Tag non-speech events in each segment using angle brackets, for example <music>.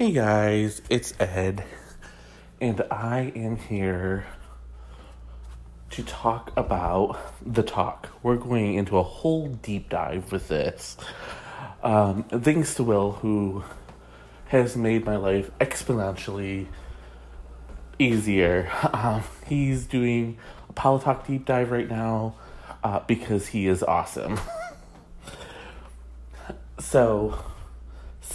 Hey guys, it's Ed, and I am here to talk about the talk. We're going into a whole deep dive with this. Um, thanks to Will, who has made my life exponentially easier. <laughs> Um, he's doing a Politalk deep dive right now uh, because he is awesome. <laughs> so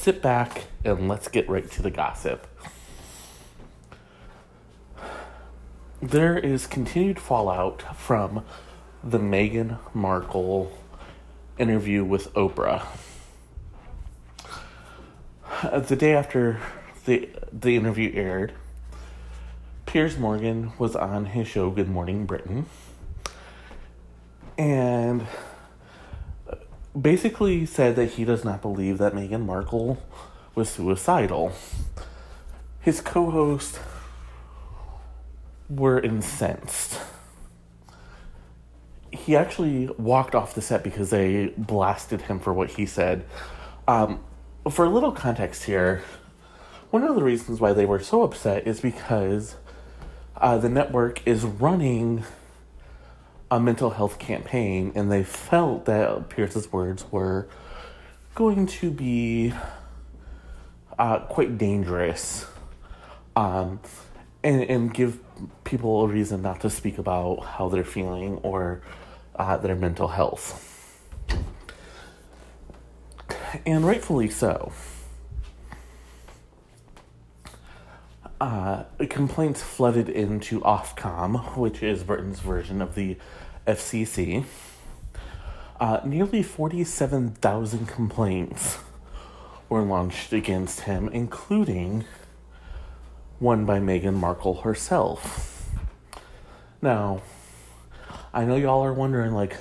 sit back and let's get right to the gossip. There is continued fallout from the Meghan Markle interview with Oprah. Uh, the day after the the interview aired, Piers Morgan was on his show Good Morning Britain and basically said that he does not believe that Meghan Markle was suicidal. His co hosts were incensed. He actually walked off the set because they blasted him for what he said. Um, for a little context here, one of the reasons why they were so upset is because uh, the network is running a mental health campaign, and they felt that Piers's words were going to be uh, quite dangerous, um, and and give people a reason not to speak about how they're feeling or uh, their mental health, and rightfully so. Uh, complaints flooded into Ofcom, which is Britain's version of the FCC. Uh, nearly 47,000 complaints were launched against him, including one by Meghan Markle herself. Now, I know y'all are wondering, like,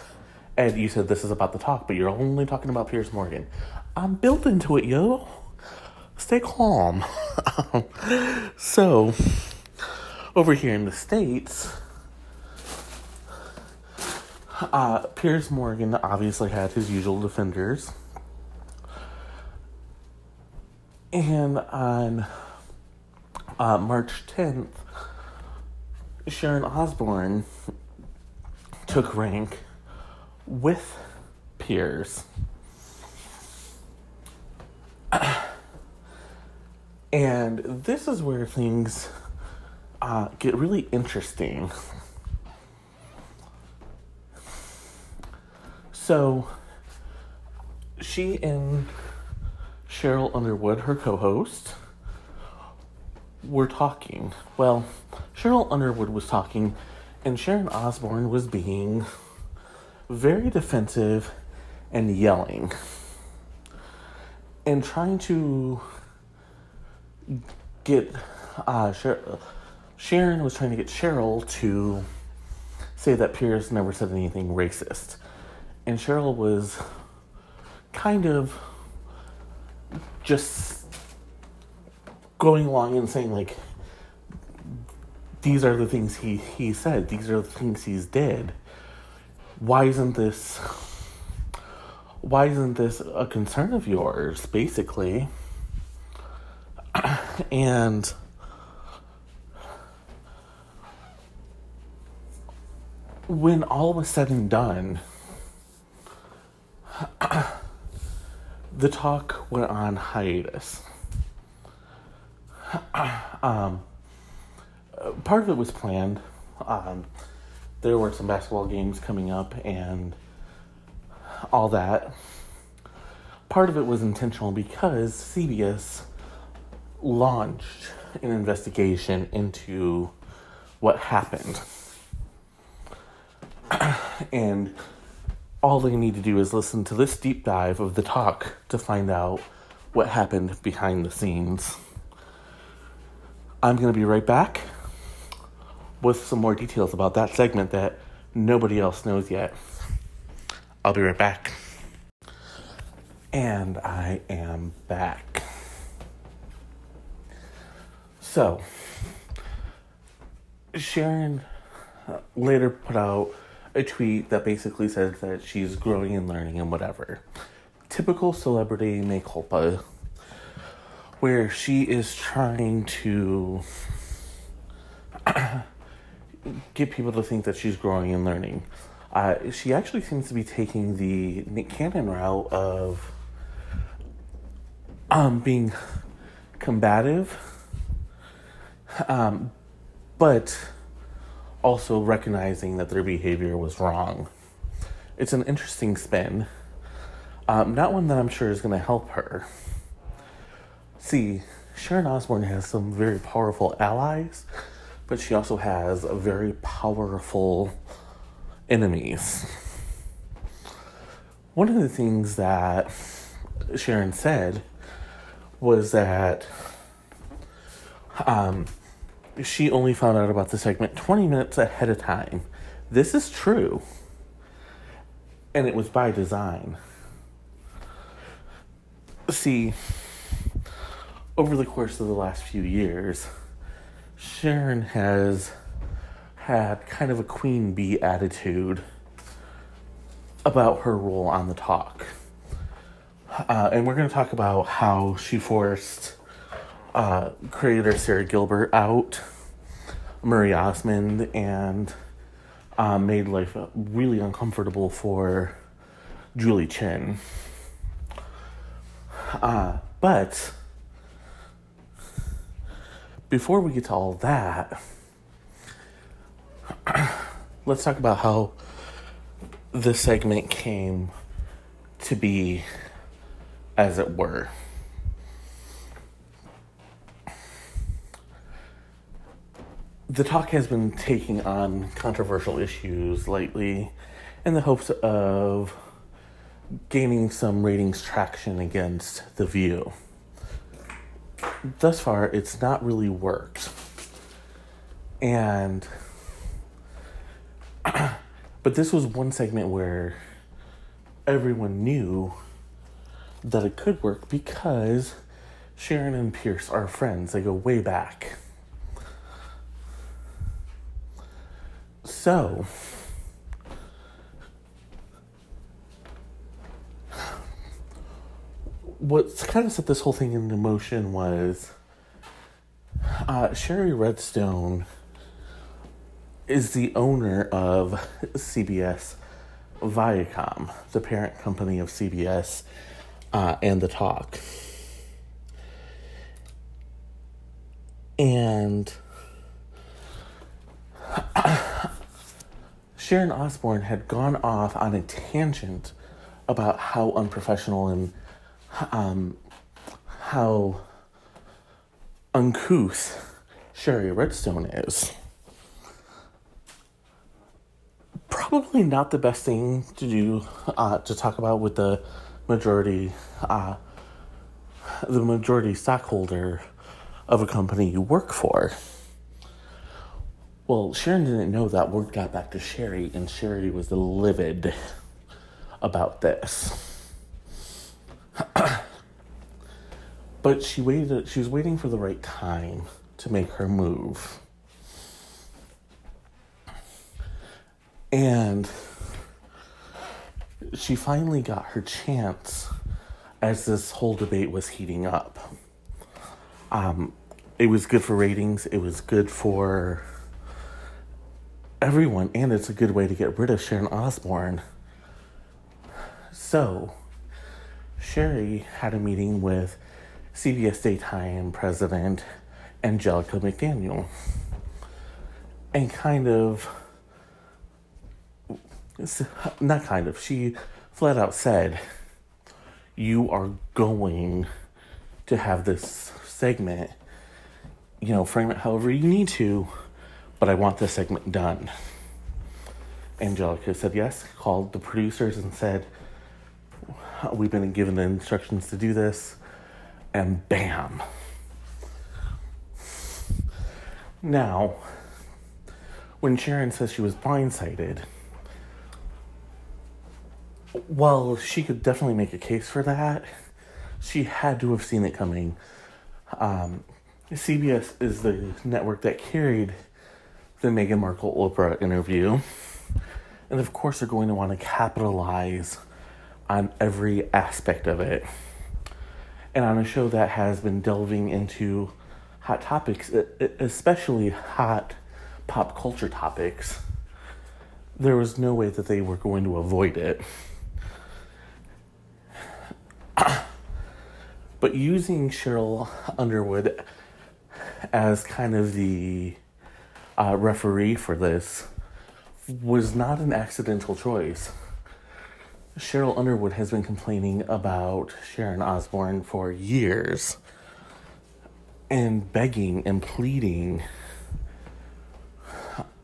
Ed, you said this is about the talk, but you're only talking about Piers Morgan. I'm built into it, yo stay calm. <laughs> so, over here in the States, uh, Piers Morgan obviously had his usual defenders. And on uh, March 10th, Sharon Osbourne took rank with Piers. And this is where things uh, get really interesting. So, she and Sheryl Underwood, her co host, were talking. Well, Sheryl Underwood was talking, and Sharon Osbourne was being very defensive and yelling and trying to get uh, Sher- Sharon was trying to get Sheryl to say that Piers never said anything racist, and Sheryl was kind of just going along and saying like these are the things he he said. These are the things he's did. Why isn't this why isn't this a concern of yours basically? <clears throat> And when all was said and done, <coughs> the talk went on hiatus. <coughs> um, part of it was planned. Um, there were some basketball games coming up and all that. Part of it was intentional because CBS launched an investigation into what happened. <coughs> and all they need to do is listen to this deep dive of the talk to find out what happened behind the scenes. I'm going to be right back with some more details about that segment that nobody else knows yet. I'll be right back. And I am back. So, Sharon uh, later put out a tweet that basically says that she's growing and learning and whatever. Typical celebrity mea culpa, where she is trying to <clears throat> get people to think that she's growing and learning. Uh, she actually seems to be taking the Nick Cannon route of um, being combative, um, but also recognizing that their behavior was wrong. It's an interesting spin. Um, not one that I'm sure is going to help her. See, Sharon Osbourne has some very powerful allies, but she also has very powerful enemies. One of the things that Sharon said was that um, she only found out about the segment 20 minutes ahead of time. This is true. And it was by design. See, over the course of the last few years, Sharon has had kind of a queen bee attitude about her role on the talk. Uh, and we're going to talk about how she forced uh, creator Sara Gilbert out, Marie Osmond, and uh, made life really uncomfortable for Julie Chen. Uh, but before we get to all that, <clears throat> let's talk about how this segment came to be, as it were. The talk has been taking on controversial issues lately in the hopes of gaining some ratings traction against The View. Thus far, it's not really worked. And <clears throat> but this was one segment where everyone knew that it could work because Sharon and Piers are friends. They go way back. So, what kind of set this whole thing into motion was uh, Shari Redstone is the owner of CBS Viacom, the parent company of CBS uh, and The Talk. And Sharon Osbourne had gone off on a tangent about how unprofessional and um, how uncouth Shari Redstone is. probably not the best thing to do uh, to talk about with the majority uh, the majority stockholder of a company you work for. Well, Sharon didn't know that word got back to Shari, and Shari was livid about this. <clears throat> but she waited. She was waiting for the right time to make her move. And she finally got her chance as this whole debate was heating up. Um, it was good for ratings, it was good for everyone, and it's a good way to get rid of Sharon Osbourne. So, Shari had a meeting with CBS Daytime president Angelica McDaniel and kind of not kind of, she flat out said, You are going to have this segment, you know, frame it however you need to, but I want this segment done. Angelica said yes, called the producers and said, We've been given the instructions to do this, and bam. Now, when Sharon says she was blindsided, well, she could definitely make a case for that. She had to have seen it coming. Um, CBS is the network that carried the Meghan Markle Oprah interview. And of course, they're going to want to capitalize on every aspect of it. and on a show that has been delving into hot topics, especially hot pop culture topics, there was no way that they were going to avoid it. but using Sheryl Underwood as kind of the uh, referee for this was not an accidental choice. Sheryl Underwood has been complaining about Sharon Osbourne for years and begging and pleading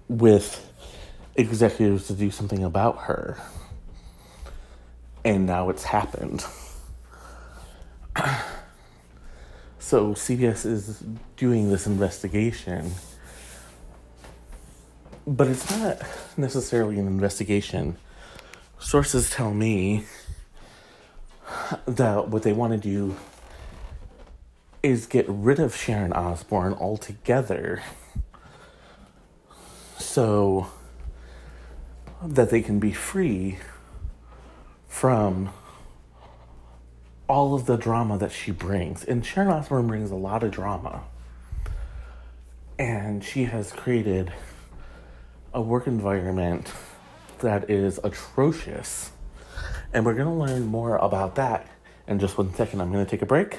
with executives to do something about her. And now it's happened. <clears throat> so CBS is doing this investigation. But it's not necessarily an investigation. Sources tell me that what they want to do is get rid of Sharon Osbourne altogether so that they can be free from all of the drama that she brings. And Sharon Osbourne brings a lot of drama. And she has created a work environment that is atrocious. And we're going to learn more about that in just one second. I'm going to take a break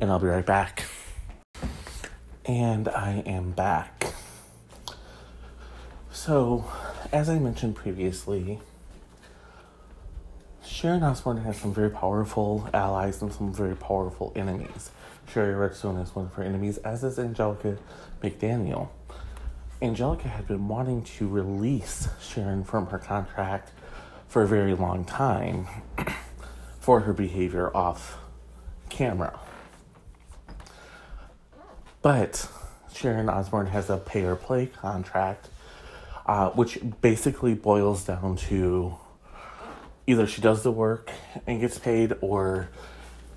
and I'll be right back. And I am back. So, as I mentioned previously, Sharon Osbourne has some very powerful allies and some very powerful enemies. Shari Redstone is one of her enemies, as is Angelica McDaniel. Angelica had been wanting to release Sharon from her contract for a very long time <clears throat> for her behavior off camera. But Sharon Osbourne has a pay or play contract, uh, which basically boils down to either she does the work and gets paid, or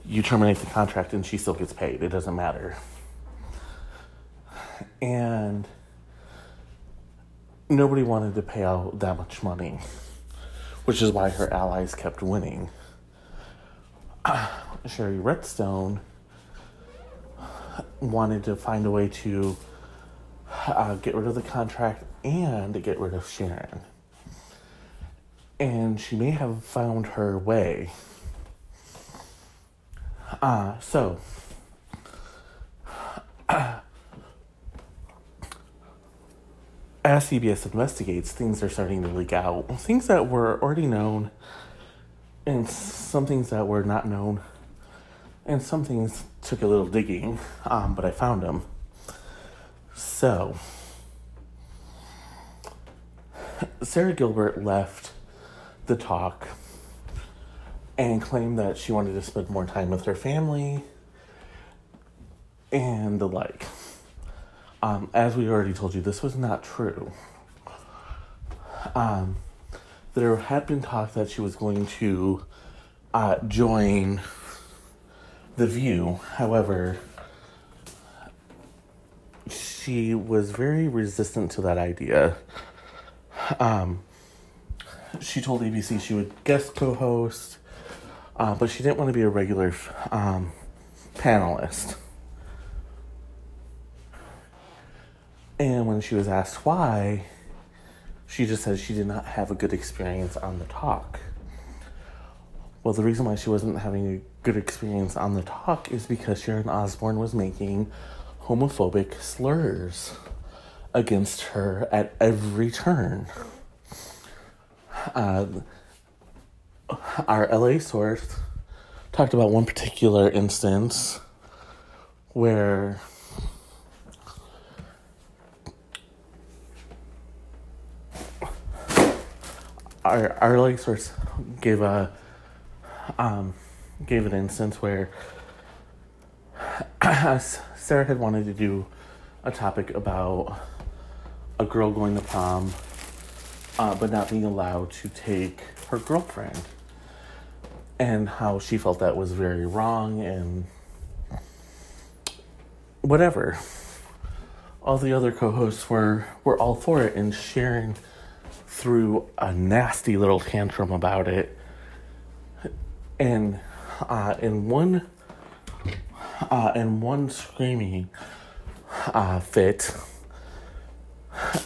you terminate the contract and she still gets paid. It doesn't matter. And nobody wanted to pay out that much money, which is why her allies kept winning. <sighs> Shari Redstone wanted to find a way to uh, get rid of the contract and get rid of Sharon. And she may have found her way. Uh, so, as CBS investigates, things are starting to leak out. Things that were already known, and some things that were not known, and some things took a little digging, um, but I found them. So, Sara Gilbert left the talk and claimed that she wanted to spend more time with her family and the like. Um, as we already told you, this was not true. Um, there had been talk that she was going to uh, join The View. However, she was very resistant to that idea. Um, she told ABC she would guest co host, uh, but she didn't want to be a regular um, panelist. And when she was asked why, she just said she did not have a good experience on the talk. Well, the reason why she wasn't having a good experience on the talk is because Sharon Osbourne was making homophobic slurs against her at every turn. Uh, our LA source talked about one particular instance where our our like source gave a um gave an instance where <clears throat> Sara had wanted to do a topic about a girl going to prom, uh, but not being allowed to take her girlfriend, and how she felt that was very wrong and whatever. All the other co-hosts were were all for it, and Sharon threw a nasty little tantrum about it. And uh, in one uh, and one screaming uh, fit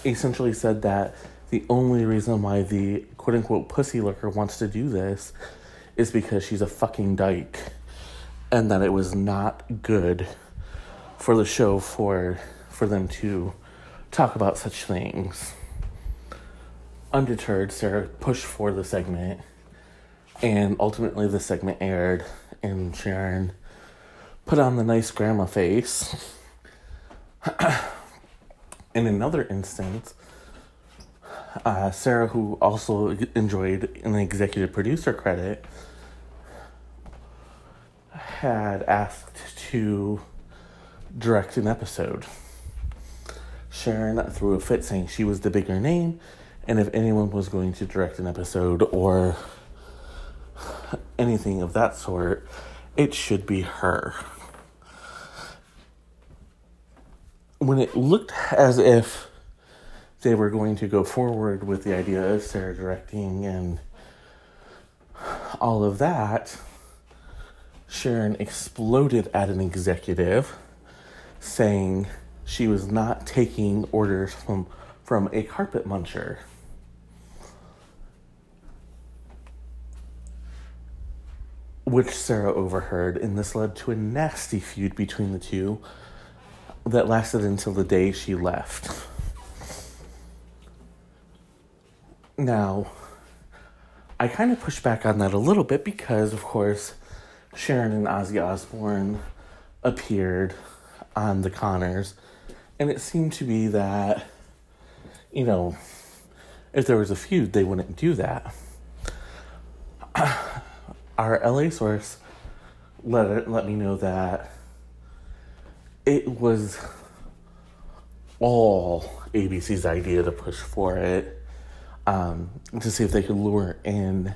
essentially said that the only reason why the quote unquote pussy licker wants to do this is because she's a fucking dyke and that it was not good for the show for for them to talk about such things. Undeterred, Sara pushed for the segment, and ultimately the segment aired, and Sharon put on the nice grandma face. <clears throat> In another instance, uh, Sara, who also enjoyed an executive producer credit, had asked to direct an episode. Sharon threw a fit saying she was the bigger name, and if anyone was going to direct an episode or anything of that sort, it should be her. when it looked as if they were going to go forward with the idea of Sara directing and all of that, Sharon exploded at an executive saying she was not taking orders from from a carpet muncher. Which Sara overheard, and this led to a nasty feud between the two that lasted until the day she left. Now, I kind of push back on that a little bit because, of course, Sharon and Ozzy Osbourne appeared on the Conners, and it seemed to be that, you know, if there was a feud, they wouldn't do that. <clears throat> Our LA source let it, let me know that it was all ABC's idea to push for it um, to see if they could lure in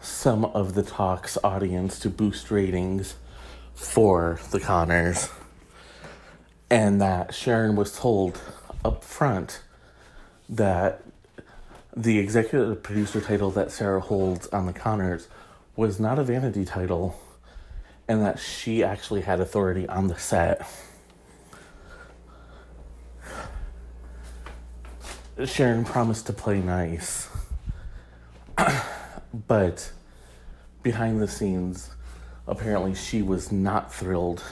some of the talk's audience to boost ratings for the Conners. And that Sharon was told up front that the executive producer title that Sara holds on the Conners was not a vanity title and that she actually had authority on the set. Sharon promised to play nice, <clears throat> but behind the scenes, apparently she was not thrilled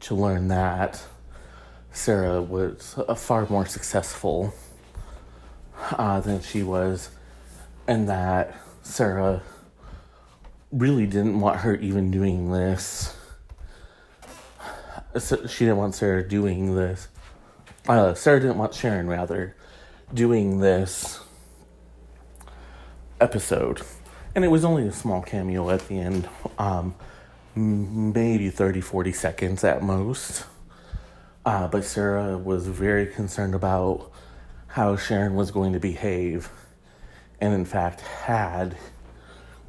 to learn that Sara was a far more successful uh, than she was, and that Sara really didn't want her even doing this. She didn't want Sara doing this. Uh, Sara didn't want Sharon, rather, doing this episode. And it was only a small cameo at the end, um, maybe 30, 40 seconds at most. Uh, but Sara was very concerned about how Sharon was going to behave, and in fact, had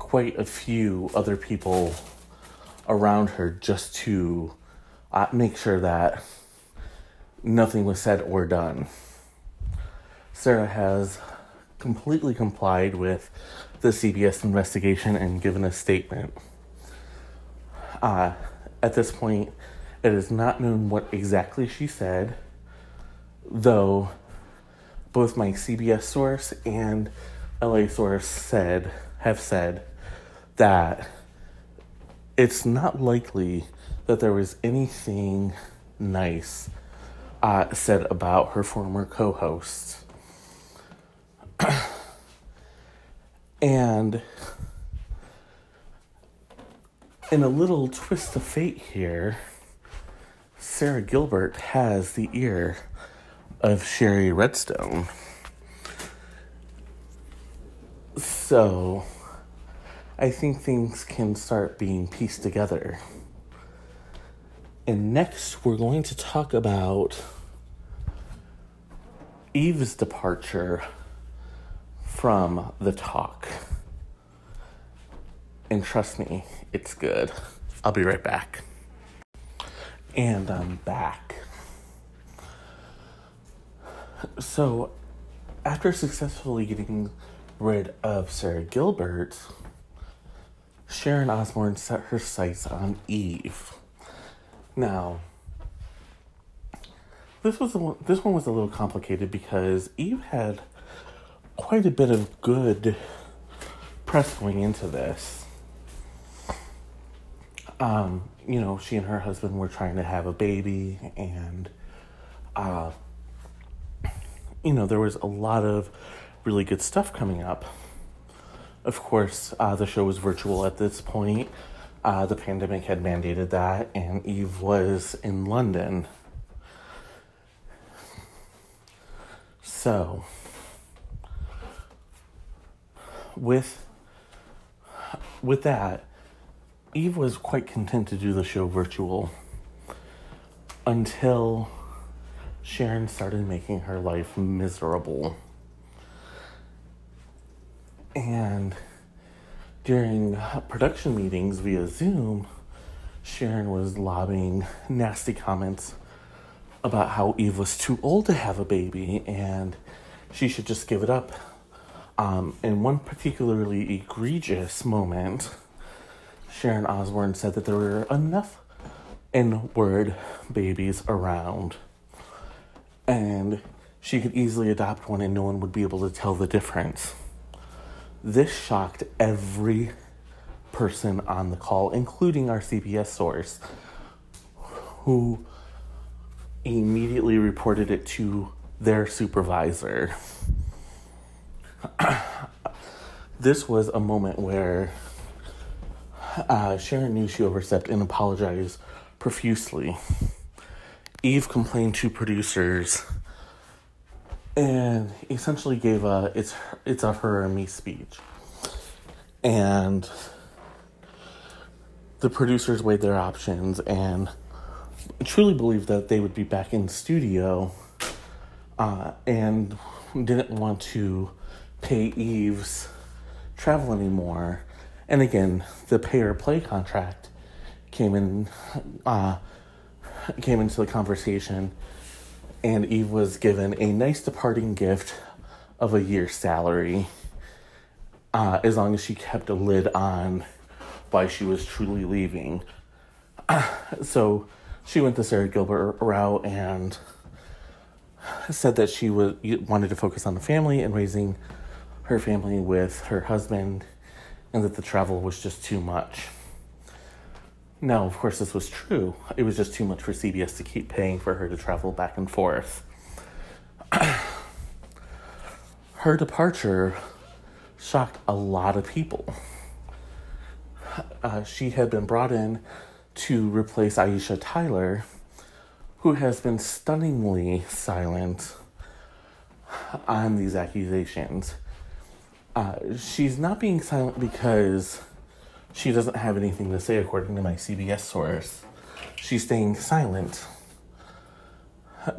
quite a few other people around her just to uh, make sure that nothing was said or done. Sara has completely complied with the CBS investigation and given a statement. Uh, at this point, it is not known what exactly she said, though both my CBS source and LA source said have said that it's not likely that there was anything nice uh, said about her former co hosts. <clears throat> and in a little twist of fate here, Sara Gilbert has the ear of Shari Redstone. So I think things can start being pieced together. And next, we're going to talk about Eve's departure from the talk. And trust me, it's good. I'll be right back. And I'm back. So, after successfully getting rid of Sara Gilbert, Sharon Osbourne set her sights on Eve. Now, this was a, this one was a little complicated because Eve had quite a bit of good press going into this. Um, you know, she and her husband were trying to have a baby, and uh, you know, there was a lot of really good stuff coming up. Of course, uh, the show was virtual at this point. Uh, the pandemic had mandated that, and Eve was in London. So, with with that, Eve was quite content to do the show virtual until Sharon started making her life miserable. And during production meetings via Zoom, Sharon was lobbing nasty comments about how Eve was too old to have a baby and she should just give it up. Um, in one particularly egregious moment, Sharon Osbourne said that there were enough N word babies around and she could easily adopt one and no one would be able to tell the difference. This shocked every person on the call, including our CBS source, who immediately reported it to their supervisor. <clears throat> this was a moment where uh, Sharon knew she overstepped and apologized profusely. Eve complained to producers and essentially gave a it's it's a her and me speech. And the producers weighed their options and truly believed that they would be back in studio uh, and didn't want to pay Eve's travel anymore. And again, the pay or play contract came in uh, came into the conversation, and Eve was given a nice departing gift of a year's salary, uh, as long as she kept a lid on why she was truly leaving. <clears throat> so she went the Sara Gilbert route and said that she would wanted to focus on the family and raising her family with her husband, and that the travel was just too much. Now, of course, this was true. It was just too much for CBS to keep paying for her to travel back and forth. <clears throat> her departure shocked a lot of people. Uh, she had been brought in to replace Aisha Tyler, who has been stunningly silent on these accusations. Uh, she's not being silent because she doesn't have anything to say, according to my CBS source. She's staying silent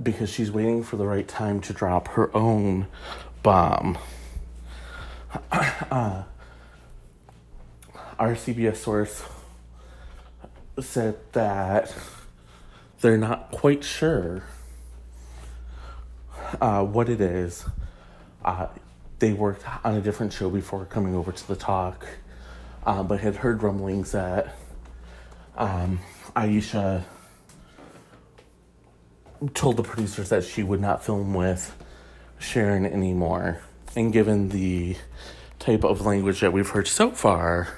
because she's waiting for the right time to drop her own bomb. Uh, <clears throat> our CBS source said that they're not quite sure uh, what it is. Uh, they worked on a different show before coming over to the talk uh, but had heard rumblings that um, Aisha told the producers that she would not film with Sharon anymore. And given the type of language that we've heard so far,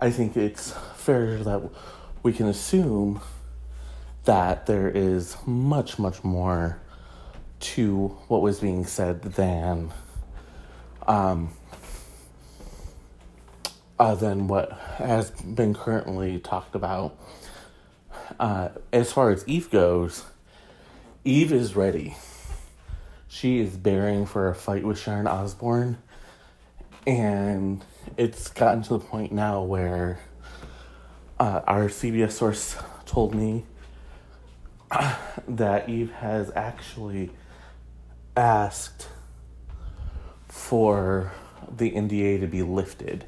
I think it's fair that we can assume that there is much, much more to what was being said than um, uh, than what has been currently talked about. Uh, as far as Eve goes, Eve is ready. She is bearing for a fight with Sharon Osbourne, and it's gotten to the point now where uh, our CBS source told me that Eve has actually asked for the NDA to be lifted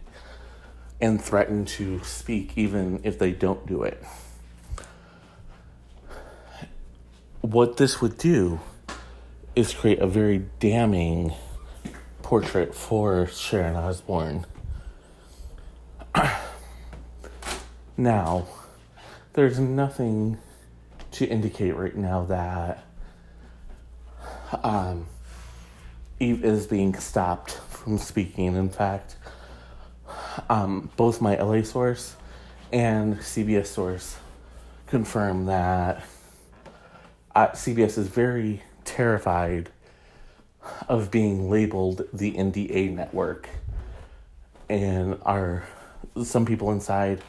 and threaten to speak even if they don't do it. What this would do is create a very damning portrait for Sharon Osbourne. <clears throat> now, there's nothing to indicate right now that um, Eve is being stopped from speaking. In fact, um, both my LA source and CBS source confirm that uh, CBS is very terrified of being labeled the NDA network, and are some people inside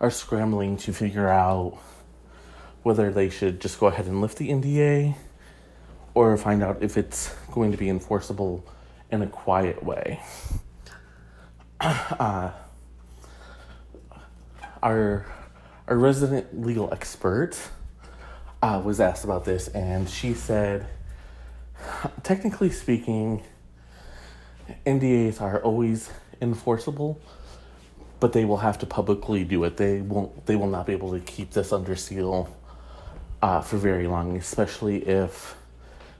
are scrambling to figure out whether they should just go ahead and lift the NDA or find out if it's going to be enforceable in a quiet way. <coughs> Uh, our our resident legal expert uh, was asked about this, and she said, technically speaking, NDAs are always enforceable, but they will have to publicly do it. They won't. They will not be able to keep this under seal uh, for very long, especially if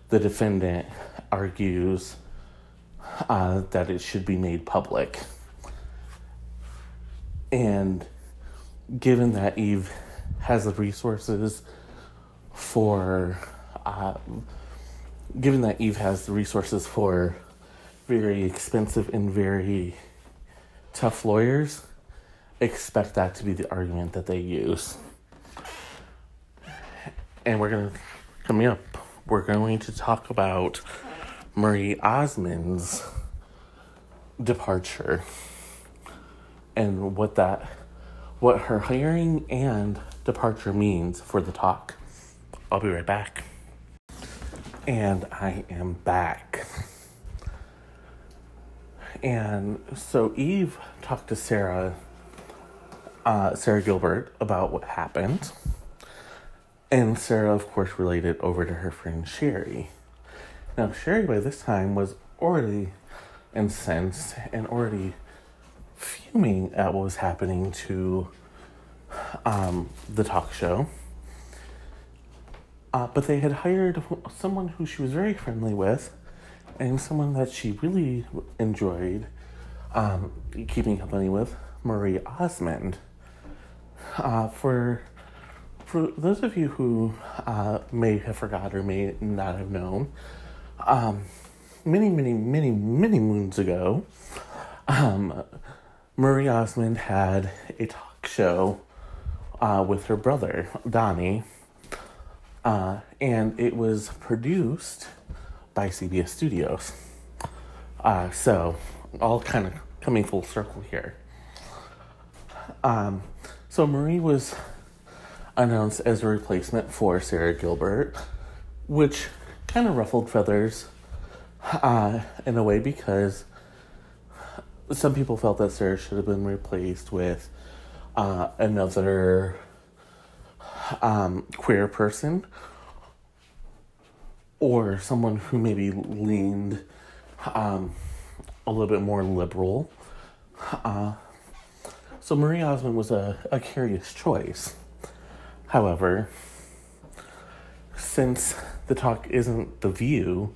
the defendant argues uh, that it should be made public. And given that Eve has the resources for, uh, given that Eve has the resources for very expensive and very tough lawyers, expect that to be the argument that they use. And we're going to, coming up, we're going to talk about Marie Osmond's departure and what that what her hiring and departure means for the talk. I'll be right back. And I am back. And so Eve talked to Sara, uh, Sara Gilbert, about what happened. And Sara, of course, relayed it over to her friend Shari. Now, Shari, by this time, was already incensed and already fuming at what was happening to um, the talk show. Uh, but they had hired someone who she was very friendly with and someone that she really enjoyed um, keeping company with, Marie Osmond. Uh, for for those of you who uh, may have forgot or may not have known, um, many, many, many, many moons ago, um, Marie Osmond had a talk show uh, with her brother, Donnie, uh, and it was produced by CBS Studios. Uh, so, all kind of coming full circle here. Um, so, Marie was announced as a replacement for Sara Gilbert, which kind of ruffled feathers uh, in a way because some people felt that Sara should have been replaced with uh, another um, queer person or someone who maybe leaned um, a little bit more liberal. Uh, so Marie Osmond was a, a curious choice. However, since the talk isn't the view,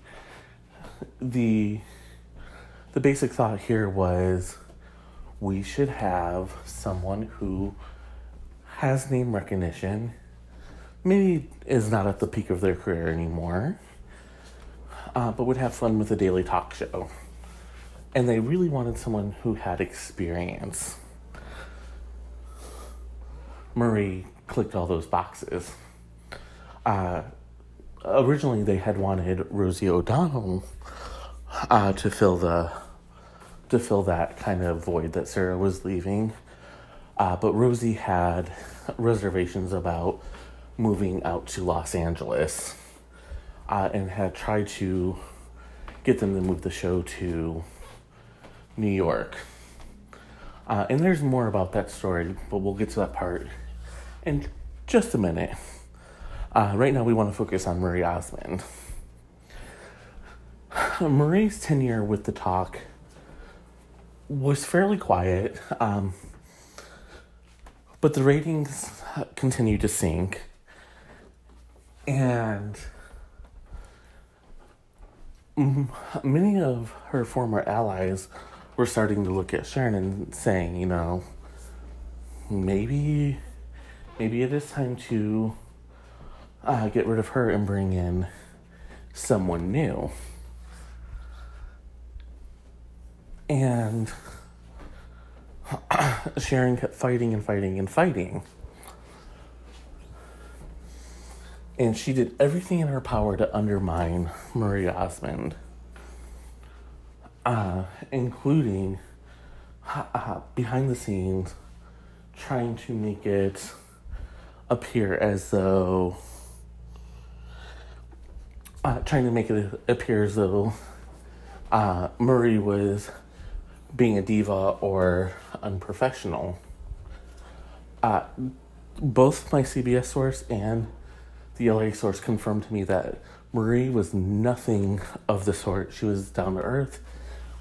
the the basic thought here was we should have someone who has name recognition, maybe is not at the peak of their career anymore, uh, but would have fun with a daily talk show. And they really wanted someone who had experience. Marie clicked all those boxes. Uh, originally, they had wanted Rosie O'Donnell uh, to fill the to fill that kind of void that Sara was leaving. Uh, but Rosie had reservations about moving out to Los Angeles uh, and had tried to get them to move the show to New York. Uh, and there's more about that story, but we'll get to that part in just a minute. Uh, right now, we want to focus on Marie Osmond. Marie's tenure with the talk was fairly quiet, um, but the ratings continued to sink. And many of her former allies were starting to look at Sharon and saying, you know, maybe maybe it is time to uh, get rid of her and bring in someone new. And <clears throat> Sharon kept fighting and fighting and fighting. And she did everything in her power to undermine Marie Osmond, uh, including uh, behind the scenes trying to make it appear as though uh, trying to make it appear as though uh, Marie was being a diva or unprofessional. Uh, both my CBS source and the LA source confirmed to me that Marie was nothing of the sort. She was down to earth,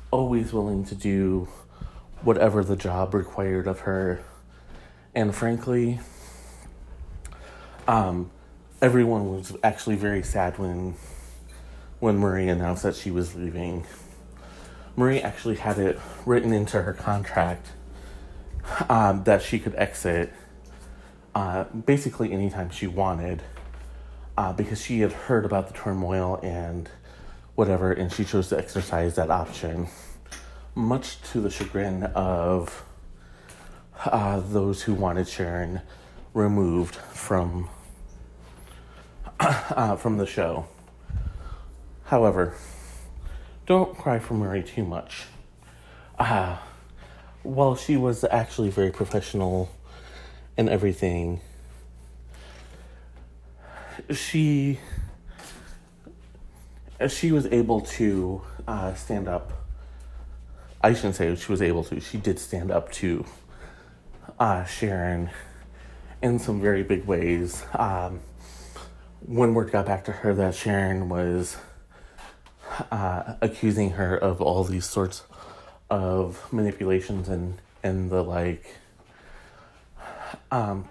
always willing to do whatever the job required of her. And frankly, um, everyone was actually very sad when when Marie announced that she was leaving. Marie actually had it written into her contract um, that she could exit uh, basically anytime she wanted uh, because she had heard about the turmoil and whatever, and she chose to exercise that option, much to the chagrin of uh, those who wanted Sharon removed from <clears throat> uh, from the show. However, don't cry for Marie too much. Uh, while she was actually very professional and everything, she she was able to uh, stand up. I shouldn't say she was able to. She did stand up to uh, Sharon in some very big ways. Um, when word got back to her that Sharon was uh, accusing her of all these sorts of manipulations and and the like. Um,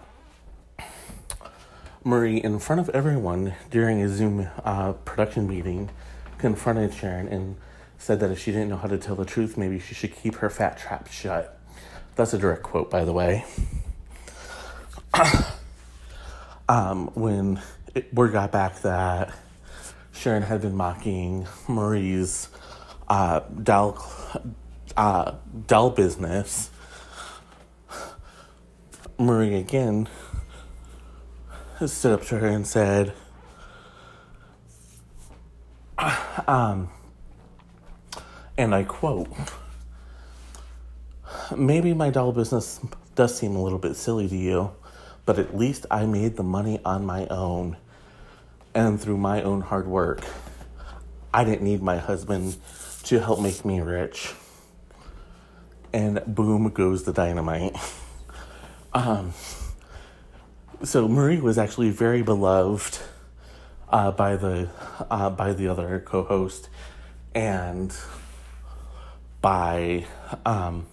Marie, in front of everyone during a Zoom uh, production meeting, confronted Sharon and said that if she didn't know how to tell the truth, maybe she should keep her fat trap shut. That's a direct quote, by the way. <coughs> um, when it, word got back that Sharon had been mocking Marie's uh, doll, uh, doll business. Marie again stood up to her and said, um, and I quote, maybe my doll business does seem a little bit silly to you, but at least I made the money on my own and through my own hard work. I didn't need my husband to help make me rich. And boom goes the dynamite. <laughs> Um, so Marie was actually very beloved uh, by the uh, by the other co-host and by um,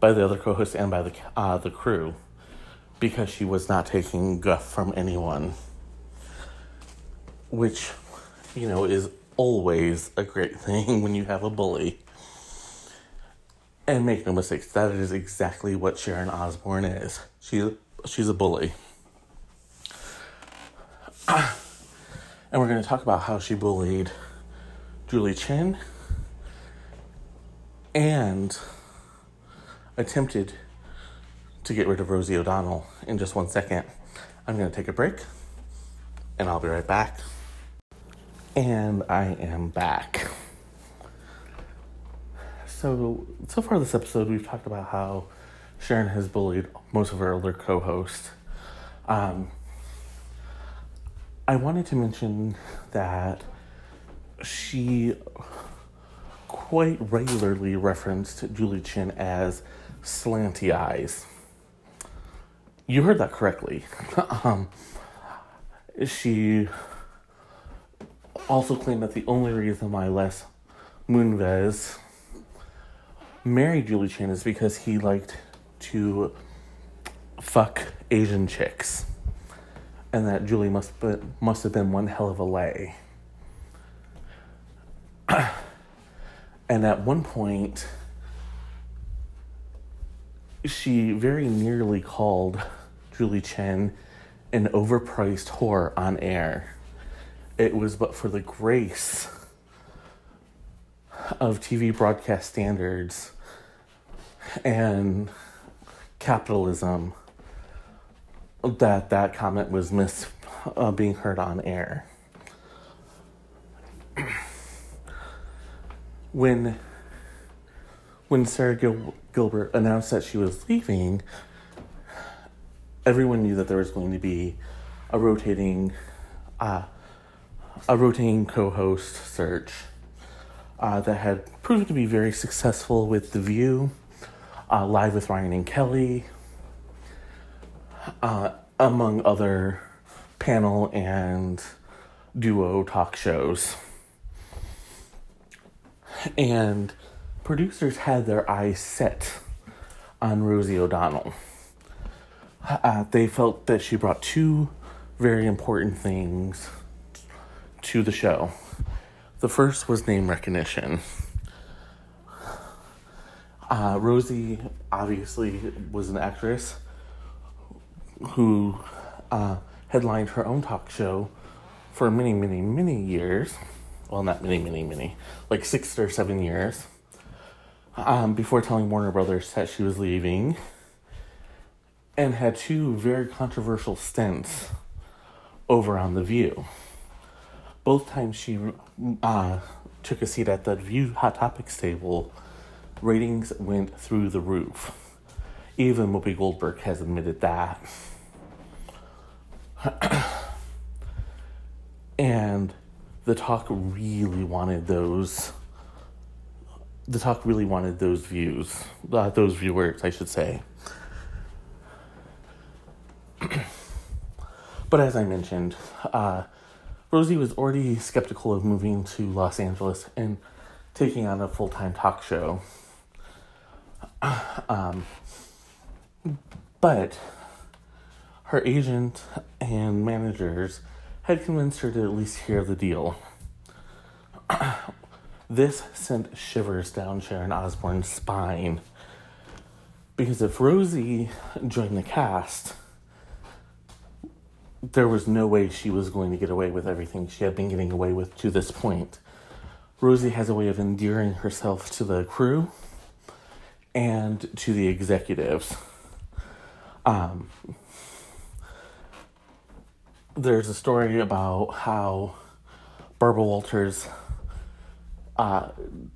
by the other co-host and by the uh, the crew because she was not taking guff from anyone which, you know, is always a great <laughs> thing when you have a bully. And make no mistakes, that is exactly what Sharon Osbourne is. She, she's a bully. <clears throat> and we're going to talk about how she bullied Julie Chen and attempted to get rid of Rosie O'Donnell in just one second. I'm going to take a break and I'll be right back. And I am back. So, so far this episode, we've talked about how Sharon has bullied most of her other co hosts. Um, I wanted to mention that she quite regularly referenced Julie Chen as slanty eyes. You heard that correctly. <laughs> um, she also claim that the only reason why Les Moonves married Julie Chen is because he liked to fuck Asian chicks. And that Julie must be, must have been one hell of a lay. <clears throat> and at one point, she very nearly called Julie Chen an overpriced whore on air. It was but for the grace of TV broadcast standards and capitalism that that comment was miss uh, being heard on air. <clears throat> when when Sara Gil- Gilbert announced that she was leaving, everyone knew that there was going to be a rotating uh, a rotating co-host search uh, that had proven to be very successful with The View, uh, Live with Ryan and Kelly, uh, among other panel and duo talk shows. And producers had their eyes set on Rosie O'Donnell. Uh, they felt that she brought two very important things to the show. The first was name recognition. Uh, Rosie obviously was an actress who uh, headlined her own talk show for many, many, many years. Well, not many, many, many, like six or seven years. Um, before telling Warner Brothers that she was leaving, and had two very controversial stints over on The View. Both times she uh, took a seat at the View Hot Topics table, ratings went through the roof. Even Whoopi Goldberg has admitted that. <clears throat> and the talk really wanted those. The talk really wanted those views, uh, those viewers, I should say. <clears throat> but as I mentioned, uh, Rosie was already skeptical of moving to Los Angeles and taking on a full time talk show. <clears throat> Um, but her agent and managers had convinced her to at least hear the deal. <clears throat> this sent shivers down Sharon Osbourne's spine. Because if Rosie joined the cast, there was no way she was going to get away with everything she had been getting away with to this point. Rosie has a way of endearing herself to the crew and to the executives. Um, there's a story about how Barbara Walters uh,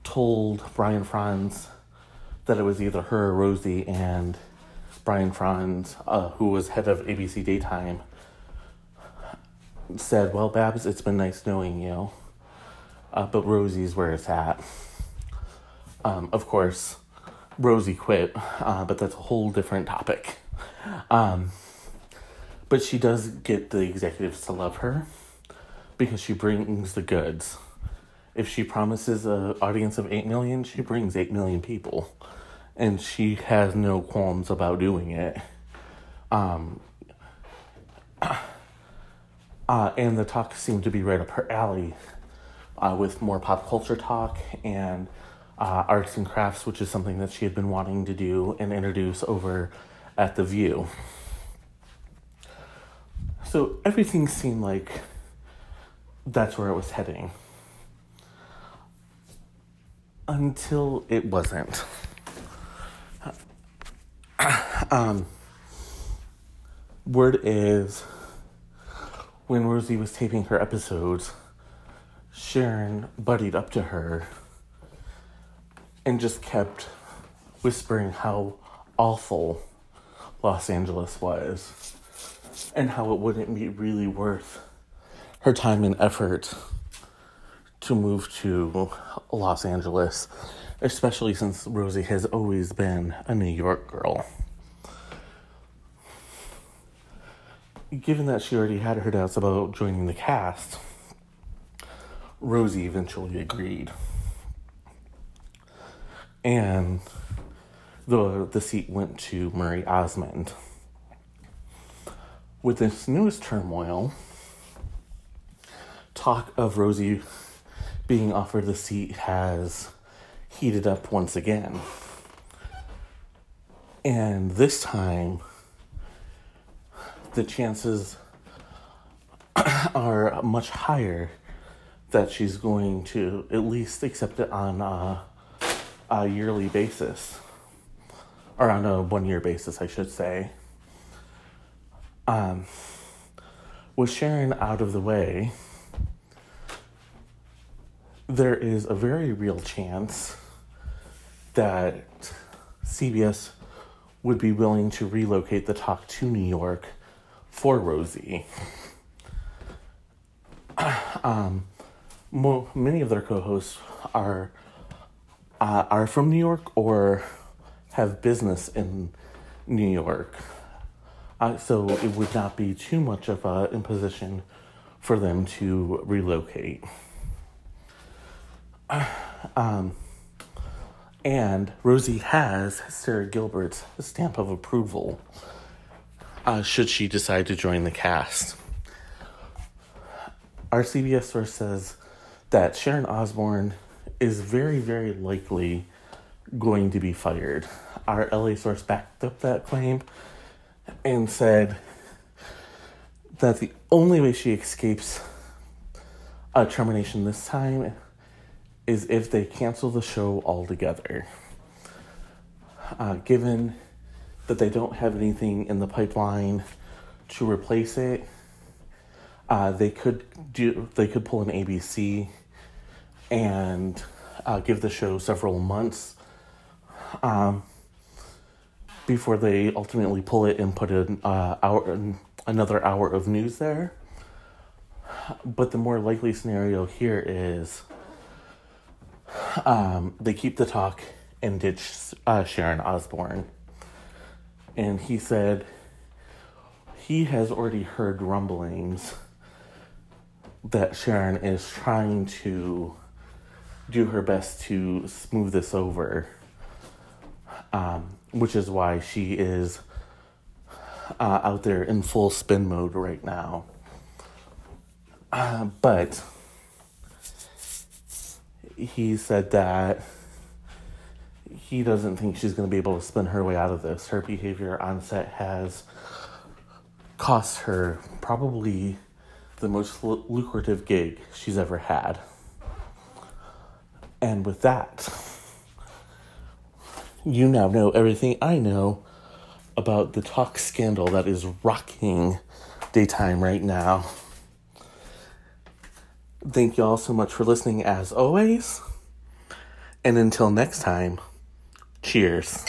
told Brian Frons that it was either her or Rosie, and Brian Frons, uh, who was head of ABC Daytime, said, Well, Babs, it's been nice knowing you, uh, but Rosie's where it's at. Um, of course, Rosie quit, uh, but that's a whole different topic. Um, but she does get the executives to love her because she brings the goods. If she promises an audience of 8 million, she brings 8 million people. And she has no qualms about doing it. Um, <clears throat> uh, and the talk seemed to be right up her alley uh, with more pop culture talk and uh, arts and crafts, which is something that she had been wanting to do and introduce over at The View. So everything seemed like that's where it was heading. Until it wasn't. <clears throat> um, word is when Rosie was taping her episodes, Sharon buddied up to her and just kept whispering how awful Los Angeles was and how it wouldn't be really worth her time and effort to move to Los Angeles, especially since Rosie has always been a New York girl. Given that she already had her doubts about joining the cast, Rosie eventually agreed. And the the seat went to Marie Osmond. With this newest turmoil, talk of Rosie being offered the seat has heated up once again. And this time, the chances are much higher that she's going to at least accept it on a, a yearly basis, or on a one year basis, I should say. Um, with Sharon out of the way, there is a very real chance that CBS would be willing to relocate the talk to New York for Rosie. <clears throat> um, mo- many of their co-hosts are uh, are from New York or have business in New York, uh, so it would not be too much of an imposition for them to relocate. <clears throat> Um, and Rosie has Sara Gilbert's stamp of approval uh, should she decide to join the cast. Our CBS source says that Sharon Osbourne is very, very likely going to be fired. Our LA source backed up that claim and said that the only way she escapes a termination this time is if they cancel the show altogether. Uh, given that they don't have anything in the pipeline to replace it, uh, they could do they could pull an ABC and uh, give the show several months um, before they ultimately pull it and put an uh, hour another hour of news there. But the more likely scenario here is um, they keep the talk and ditch uh, Sharon Osbourne. And he said he has already heard rumblings that Sharon is trying to do her best to smooth this over, um, which is why she is uh, out there in full spin mode right now. Uh, but he said that he doesn't think she's going to be able to spin her way out of this. Her behavior on set has cost her probably the most lucrative gig she's ever had. And with that, you now know everything I know about the talk scandal that is rocking daytime right now. Thank you all so much for listening as always. And until next time, cheers.